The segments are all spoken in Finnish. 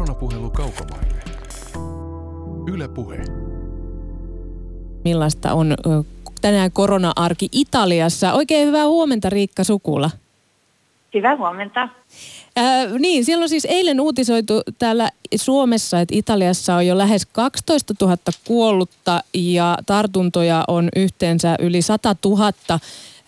Koronapuhelu kaukomaille. Yle Puhe. Millaista on tänään korona-arki Italiassa? Oikein hyvää huomenta Riikka Sukula. Hyvää huomenta. Ää, niin, siellä on siis eilen uutisoitu täällä Suomessa, että Italiassa on jo lähes 12 000 kuollutta ja tartuntoja on yhteensä yli 100 000.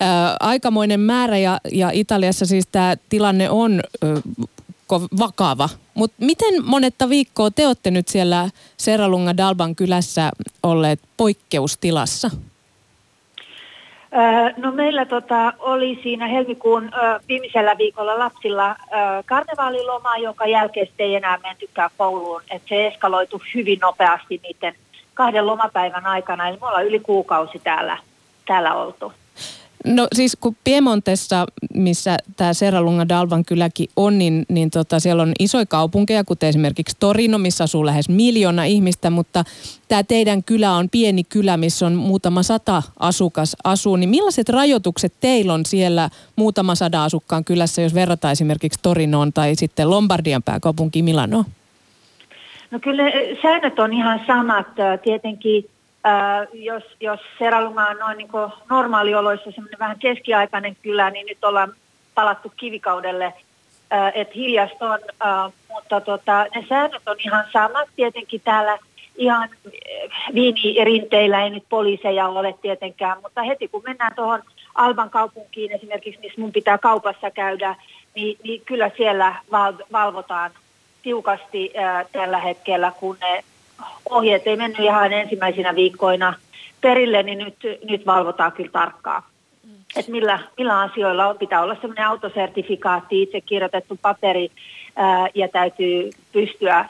Ää, aikamoinen määrä ja, ja Italiassa siis tämä tilanne on ö, vakava. Mutta miten monetta viikkoa te olette nyt siellä Serralunga Dalban kylässä olleet poikkeustilassa? No meillä tota, oli siinä helmikuun ö, viimeisellä viikolla lapsilla ö, karnevaaliloma, jonka jälkeen sitten ei enää mentykään kouluun. Et se eskaloitu hyvin nopeasti niiden kahden lomapäivän aikana, eli me ollaan yli kuukausi täällä, täällä oltu. No siis kun Piemontessa, missä tämä Serralunga Dalvan kyläkin on, niin, niin tota, siellä on isoja kaupunkeja, kuten esimerkiksi Torino, missä asuu lähes miljoona ihmistä, mutta tämä teidän kylä on pieni kylä, missä on muutama sata asukas asuu. Niin millaiset rajoitukset teillä on siellä muutama sada asukkaan kylässä, jos verrataan esimerkiksi Torinoon tai sitten Lombardian pääkaupunki Milanoon? No kyllä säännöt on ihan samat. Tietenkin Ää, jos, jos Seralunga on noin niin normaalioloissa semmoinen vähän keskiaikainen kylä, niin nyt ollaan palattu kivikaudelle, että hiljasta on, ää, mutta tota, ne säännöt on ihan samat. Tietenkin täällä ihan viinirinteillä ei nyt poliiseja ole tietenkään, mutta heti kun mennään tuohon Alban kaupunkiin esimerkiksi, missä mun pitää kaupassa käydä, niin, niin kyllä siellä val, valvotaan tiukasti ää, tällä hetkellä, kun ne ohjeet ei mennyt ihan ensimmäisinä viikkoina perille, niin nyt, nyt valvotaan kyllä tarkkaan. Mm. Että millä, millä asioilla on, pitää olla semmoinen autosertifikaatti, itse kirjoitettu paperi ää, ja täytyy pystyä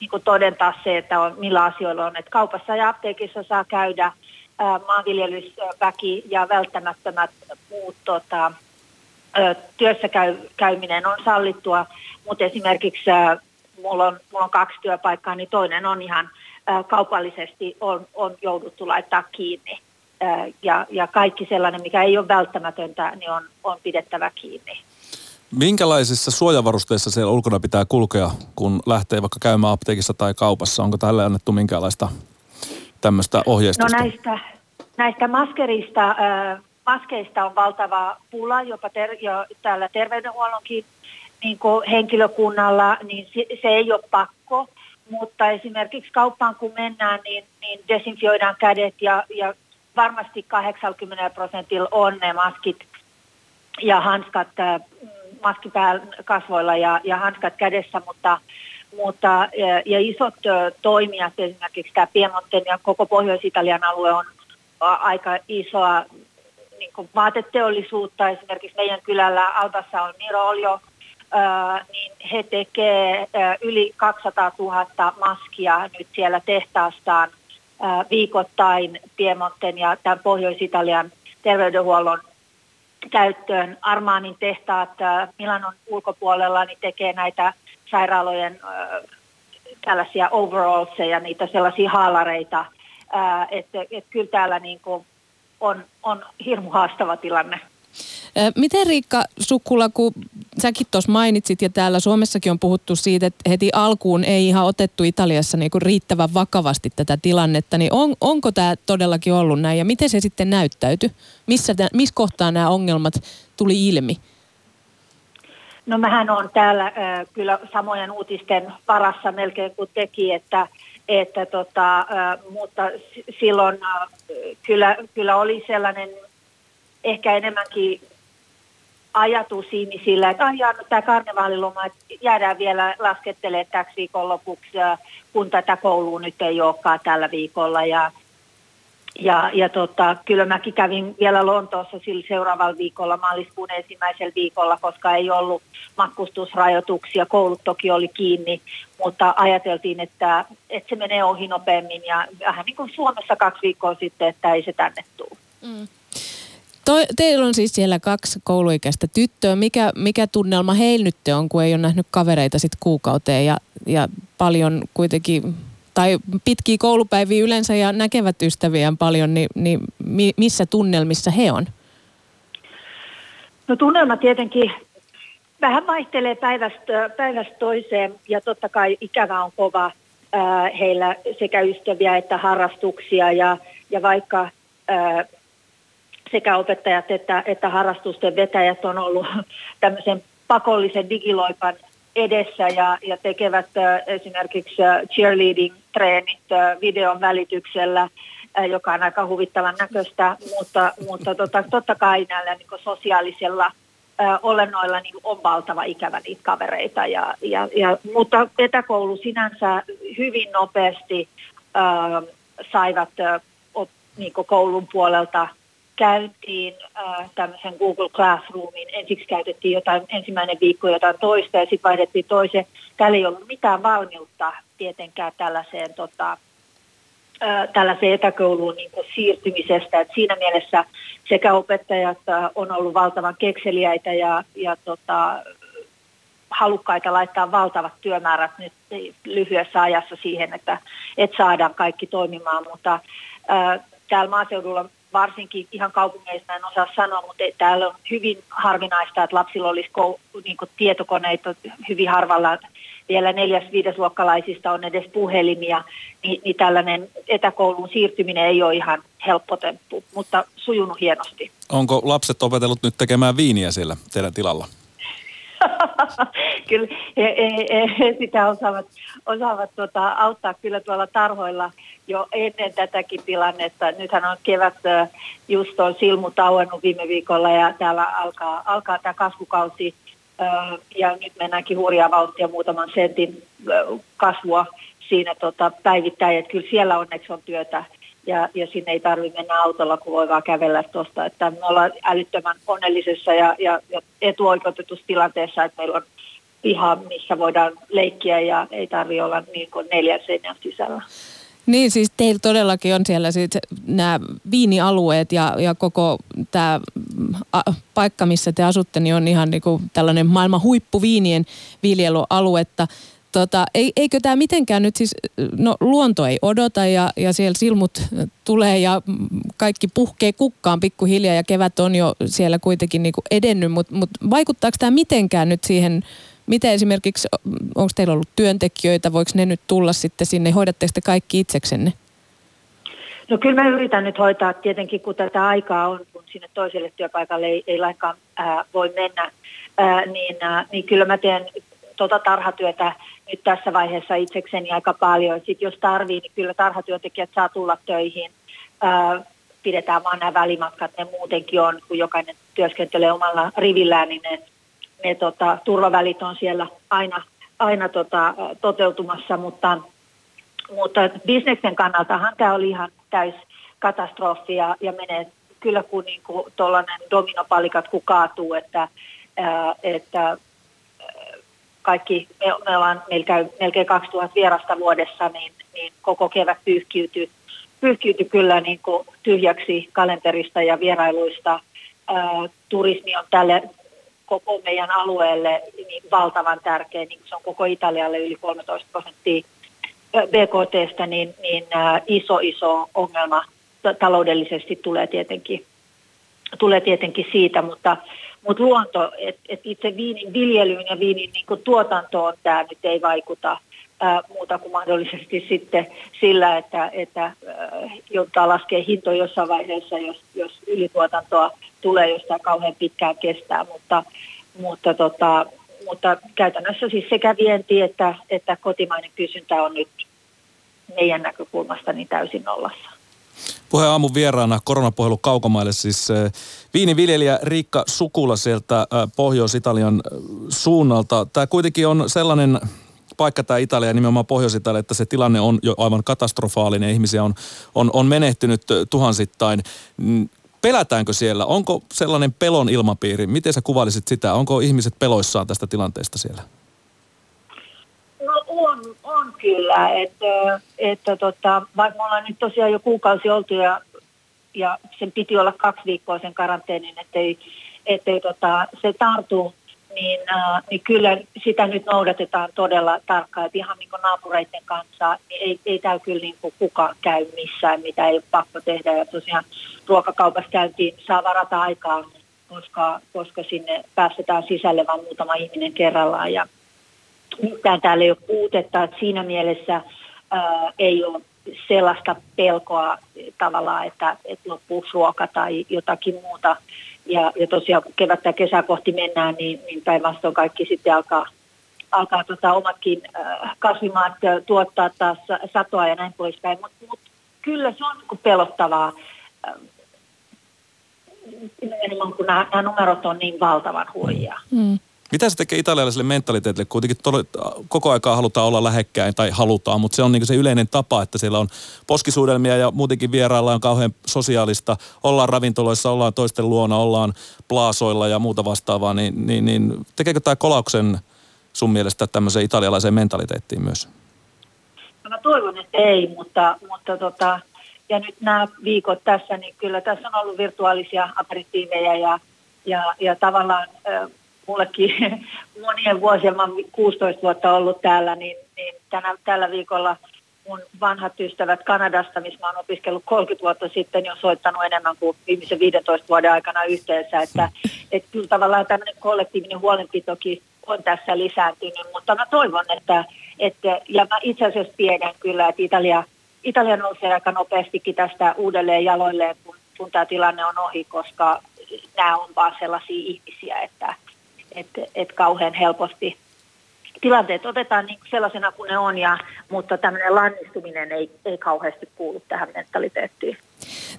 niin kuin todentaa se, että on, millä asioilla on. Että kaupassa ja apteekissa saa käydä ää, maanviljelysväki ja välttämättömät muut tota, työssä käy, käyminen on sallittua, mutta esimerkiksi mulla on, mulla on kaksi työpaikkaa, niin toinen on ihan ä, kaupallisesti on, on jouduttu laittaa kiinni. Ä, ja, ja kaikki sellainen, mikä ei ole välttämätöntä, niin on, on pidettävä kiinni. Minkälaisissa suojavarusteissa siellä ulkona pitää kulkea, kun lähtee vaikka käymään apteekissa tai kaupassa? Onko tälle annettu minkälaista tämmöistä ohjeistusta? No näistä, näistä maskerista, äh, maskeista on valtava pula, jopa ter, jo täällä terveydenhuollonkin niin kuin henkilökunnalla, niin se, ei ole pakko, mutta esimerkiksi kauppaan kun mennään, niin, niin desinfioidaan kädet ja, ja varmasti 80 prosentilla on ne maskit ja hanskat, äh, maski kasvoilla ja, ja hanskat kädessä, mutta, mutta ja, ja isot toimijat, esimerkiksi tämä Piemonten ja koko Pohjois-Italian alue on aika isoa niin vaateteollisuutta. Esimerkiksi meidän kylällä Albassa on Miro Olio, niin he tekevät yli 200 000 maskia nyt siellä tehtaastaan viikoittain Piemonten ja tämän Pohjois-Italian terveydenhuollon käyttöön. Armaanin tehtaat Milanon ulkopuolella niin tekee näitä sairaalojen tällaisia overallseja, niitä sellaisia haalareita, että et kyllä täällä niin kuin on, on hirmu haastava tilanne. Miten Riikka Sukkula, kun säkin tuossa mainitsit ja täällä Suomessakin on puhuttu siitä, että heti alkuun ei ihan otettu Italiassa niin riittävän vakavasti tätä tilannetta, niin on, onko tämä todellakin ollut näin ja miten se sitten näyttäytyi? Missä, missä kohtaa nämä ongelmat tuli ilmi? No mähän on täällä äh, kyllä samojen uutisten varassa melkein kuin teki, että, että tota, mutta silloin kyllä, kyllä oli sellainen ehkä enemmänkin ajatus ihmisillä, että ah, no, tämä karnevaaliloma, että jäädään vielä laskettelemaan täksi viikonlopuksi, kun tätä koulua nyt ei olekaan tällä viikolla. Ja, ja, ja tota, kyllä mäkin kävin vielä Lontoossa sillä seuraavalla viikolla, maaliskuun ensimmäisellä viikolla, koska ei ollut matkustusrajoituksia, koulut toki oli kiinni, mutta ajateltiin, että, että se menee ohi nopeammin ja vähän niin kuin Suomessa kaksi viikkoa sitten, että ei se tänne tule. Mm. Toi, teillä on siis siellä kaksi kouluikäistä tyttöä. Mikä, mikä tunnelma heillä nyt on, kun ei ole nähnyt kavereita sit kuukauteen ja, ja paljon kuitenkin, tai pitkiä koulupäiviä yleensä ja näkevät ystäviään paljon, niin, niin missä tunnelmissa he on? No tunnelma tietenkin vähän vaihtelee päivästä, päivästä toiseen ja totta kai ikävä on kova heillä sekä ystäviä että harrastuksia ja, ja vaikka sekä opettajat että, että harrastusten vetäjät on ollut tämmöisen pakollisen digiloikan edessä ja, ja tekevät esimerkiksi cheerleading-treenit videon välityksellä, joka on aika huvittavan näköistä, mutta, mutta tota, totta kai näillä niin sosiaalisella olennoilla niin on valtava ikävä niitä kavereita. Ja, ja, ja, mutta etäkoulu sinänsä hyvin nopeasti ä, saivat ä, op, niin koulun puolelta käyntiin äh, tämmöisen Google Classroomin. Ensiksi käytettiin jotain, ensimmäinen viikko jotain toista ja sitten vaihdettiin toiseen. Täällä ei ollut mitään valmiutta tietenkään tällaiseen, tota, äh, tällaiseen etäkouluun niin siirtymisestä. Et siinä mielessä sekä opettajat äh, on ollut valtavan kekseliäitä ja, ja tota, halukkaita laittaa valtavat työmäärät nyt lyhyessä ajassa siihen, että, että saadaan kaikki toimimaan, mutta äh, täällä maaseudulla varsinkin ihan kaupungeissa en osaa sanoa, mutta täällä on hyvin harvinaista, että lapsilla olisi kou, niin tietokoneita hyvin harvalla. Vielä neljäs viidesluokkalaisista on edes puhelimia, niin, niin tällainen etäkouluun siirtyminen ei ole ihan helppo temppu, mutta sujunut hienosti. Onko lapset opetellut nyt tekemään viiniä siellä teidän tilalla? kyllä he, he, he, sitä osaavat, osaavat tuota, auttaa kyllä tuolla tarhoilla jo ennen tätäkin tilannetta. Nythän on kevät, just on silmu tauennut viime viikolla ja täällä alkaa, alkaa tämä kasvukausi ja nyt mennäänkin hurjaa vauhtia muutaman sentin kasvua siinä tota, päivittäin, että kyllä siellä onneksi on työtä ja, ja sinne ei tarvitse mennä autolla, kun voi vaan kävellä tuosta. Että me ollaan älyttömän onnellisessa ja, ja, ja etuoikeutetussa tilanteessa, että meillä on piha, missä voidaan leikkiä ja ei tarvitse olla niin kuin neljän seinän sisällä. Niin, siis teillä todellakin on siellä siis nämä viinialueet ja, ja koko tämä paikka, missä te asutte, niin on ihan niin kuin tällainen maailman huippuviinien viljelualuetta. Tota, eikö tämä mitenkään nyt siis, no luonto ei odota ja, ja siellä silmut tulee ja kaikki puhkee kukkaan pikkuhiljaa ja kevät on jo siellä kuitenkin niin kuin edennyt, mutta mut vaikuttaako tämä mitenkään nyt siihen Miten esimerkiksi, onko teillä ollut työntekijöitä, voiko ne nyt tulla sitten sinne, hoidatteko te kaikki itseksenne? No kyllä mä yritän nyt hoitaa tietenkin, kun tätä aikaa on, kun sinne toiselle työpaikalle ei, ei lainkaan ää, voi mennä, ää, niin, ää, niin kyllä mä teen tuota tarhatyötä nyt tässä vaiheessa itsekseni aika paljon. Sitten jos tarvii, niin kyllä tarhatyöntekijät saa tulla töihin. Ää, pidetään vaan nämä välimatkat, ne muutenkin on, kun jokainen työskentelee omalla rivillään, niin ne ne tota, turvavälit on siellä aina, aina tota, toteutumassa, mutta, mutta bisneksen kannaltahan tämä oli ihan täys katastrofi ja, ja menee kyllä kun niin tuollainen dominopalikat kun kaatuu, että, ää, että kaikki, me, me ollaan, käy melkein 2000 vierasta vuodessa, niin, niin koko kevät pyyhkiytyi, pyyhkiytyi kyllä niin kuin tyhjäksi kalenterista ja vierailuista. Ää, turismi on tälle koko meidän alueelle niin valtavan tärkeä, niin se on koko Italialle yli 13 prosenttia BKTstä, niin, niin iso iso ongelma taloudellisesti tulee tietenkin, tulee tietenkin siitä, mutta, mutta luonto, että et itse viinin viljelyyn ja viinin niin tuotantoon tämä nyt ei vaikuta ää, muuta kuin mahdollisesti sitten sillä, että, että ää, joudutaan laskea hintoja jossain vaiheessa, jos, jos ylituotantoa tulee, jos tämä kauhean pitkään kestää, mutta, mutta, tota, mutta käytännössä siis sekä vienti että, että kotimainen kysyntä on nyt meidän näkökulmasta niin täysin nollassa. Puheen aamun vieraana koronapuhelu kaukomaille siis viiniviljelijä Riikka Sukula sieltä Pohjois-Italian suunnalta. Tämä kuitenkin on sellainen paikka tämä Italia, nimenomaan Pohjois-Italia, että se tilanne on jo aivan katastrofaalinen. Ihmisiä on, on, on menehtynyt tuhansittain. Mm, Pelätäänkö siellä? Onko sellainen pelon ilmapiiri? Miten sä kuvailisit sitä? Onko ihmiset peloissaan tästä tilanteesta siellä? No on, on kyllä. Että, että tota, vaikka me ollaan nyt tosiaan jo kuukausi oltu ja, ja sen piti olla kaksi viikkoa sen karanteenin, ettei, ettei tota, se tartu niin, äh, niin kyllä sitä nyt noudatetaan todella tarkkaan. Että ihan niin kuin naapureiden kanssa, niin ei, ei tämä kyllä niin kuin kukaan käy missään, mitä ei ole pakko tehdä. Ja tosiaan ruokakaupassa käyntiin, saa varata aikaa koska, koska sinne päästetään sisälle vain muutama ihminen kerrallaan ja mitään täällä ei ole puutetta, että siinä mielessä ää, ei ole sellaista pelkoa tavallaan, että, että loppuuko ruoka tai jotakin muuta. Ja, ja tosiaan kun kevättä ja kesää kohti mennään, niin, niin päinvastoin kaikki sitten alkaa, alkaa tota omatkin äh, kasvimaat tuottaa taas satoa ja näin poispäin. Mutta mut, kyllä se on niin pelottavaa, äh, kun nämä, nämä numerot on niin valtavan huijia. Mm. Mitä se tekee italialaiselle mentaliteetille? Kuitenkin tolo, koko aikaa halutaan olla lähekkäin, tai halutaan, mutta se on niin se yleinen tapa, että siellä on poskisuudelmia ja muutenkin vierailla on kauhean sosiaalista. Ollaan ravintoloissa, ollaan toisten luona, ollaan plaasoilla ja muuta vastaavaa. Niin, niin, niin tekeekö tämä kolauksen sun mielestä tämmöiseen italialaiseen mentaliteettiin myös? No mä toivon, että ei, mutta, mutta tota, ja nyt nämä viikot tässä, niin kyllä tässä on ollut virtuaalisia aperitiiveja ja, ja, ja tavallaan mullekin monien vuosien, mä olen 16 vuotta ollut täällä, niin, niin tänä, tällä viikolla mun vanhat ystävät Kanadasta, missä mä oon opiskellut 30 vuotta sitten, niin on soittanut enemmän kuin viimeisen 15 vuoden aikana yhteensä. Että, että kyllä tavallaan tämmöinen kollektiivinen huolenpitokin on tässä lisääntynyt, mutta mä toivon, että, että ja mä itse asiassa tiedän kyllä, että Italia, Italia nousee aika nopeastikin tästä uudelleen jaloilleen, kun, kun tämä tilanne on ohi, koska nämä on vaan sellaisia ihmisiä, että, että, että kauhean helposti tilanteet otetaan niin sellaisena kuin ne on, ja, mutta tämmöinen lannistuminen ei, ei kauheasti kuulu tähän mentaliteettiin.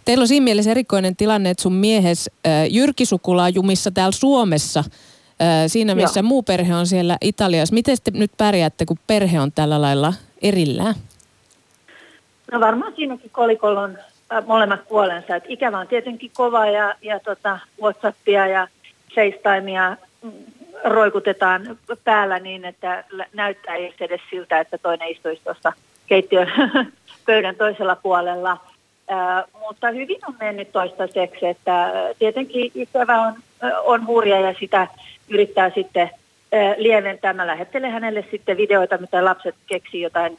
Teillä on siinä mielessä erikoinen tilanne, että sun miehes äh, Jyrki Sukulaa jumissa täällä Suomessa, siinä missä Joo. muu perhe on siellä Italiassa. Miten te nyt pärjäätte, kun perhe on tällä lailla erillään? No varmaan siinäkin kolikolla on äh, molemmat puolensa. Et ikävä on tietenkin kova ja, ja tota Whatsappia ja FaceTimea roikutetaan päällä niin, että näyttää edes siltä, että toinen istuisi tuossa keittiön pöydän toisella puolella. Äh, mutta hyvin on mennyt toistaiseksi, että tietenkin ikävä on, on hurja ja sitä yrittää sitten äh, lieventää. Mä lähettelen hänelle sitten videoita, mitä lapset keksii jotain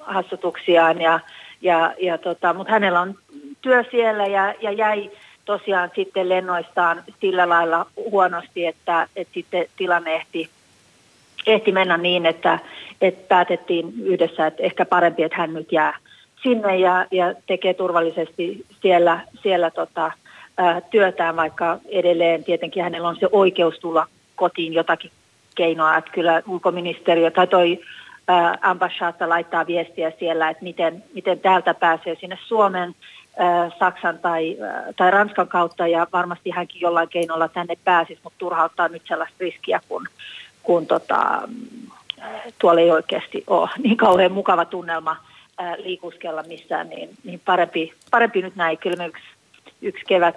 hassutuksiaan, ja, ja, ja tota, mutta hänellä on työ siellä ja, ja jäi tosiaan sitten lennoistaan sillä lailla huonosti, että, että sitten tilanne ehti, ehti mennä niin, että, että päätettiin yhdessä, että ehkä parempi, että hän nyt jää sinne ja, ja tekee turvallisesti siellä, siellä tota, ää, työtään, vaikka edelleen tietenkin hänellä on se oikeus tulla kotiin jotakin keinoa, että kyllä ulkoministeriö tai toi ambassaata laittaa viestiä siellä, että miten, miten täältä pääsee sinne Suomen Saksan tai, tai Ranskan kautta ja varmasti hänkin jollain keinolla tänne pääsisi, mutta turha ottaa nyt sellaista riskiä, kun, kun tota, tuolla ei oikeasti ole niin kauhean mukava tunnelma liikuskella missään, niin, niin parempi, parempi nyt näin. Kyllä me yksi, yksi kevät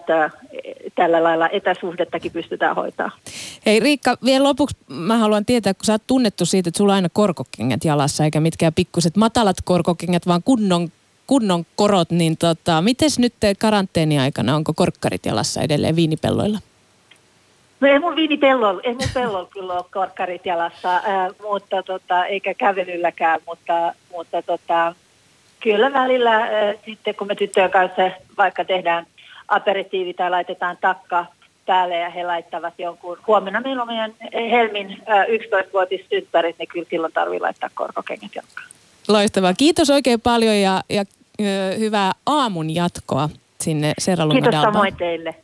tällä lailla etäsuhdettakin pystytään hoitaa. Hei Riikka, vielä lopuksi mä haluan tietää, kun sä oot tunnettu siitä, että sulla on aina korkokengät jalassa, eikä mitkään pikkuset matalat korkokengät, vaan kunnon kunnon korot, niin tota, miten nyt karanteeniaikana, onko korkkarit jalassa edelleen viinipelloilla? No ei mun viinipellolla, ei mun pellolla kyllä ole korkkarit jalassa, ää, mutta tota, eikä kävelylläkään, mutta, mutta tota, kyllä välillä ää, sitten kun me tyttöjen kanssa vaikka tehdään aperitiivi tai laitetaan takka päälle ja he laittavat jonkun, huomenna meillä on meidän Helmin 11-vuotistynttärit, niin kyllä silloin tarvii laittaa korkokengät jalkaan. Loistavaa. Kiitos oikein paljon ja, ja hyvää aamun jatkoa sinne Serralunga Kiitos samoin teille.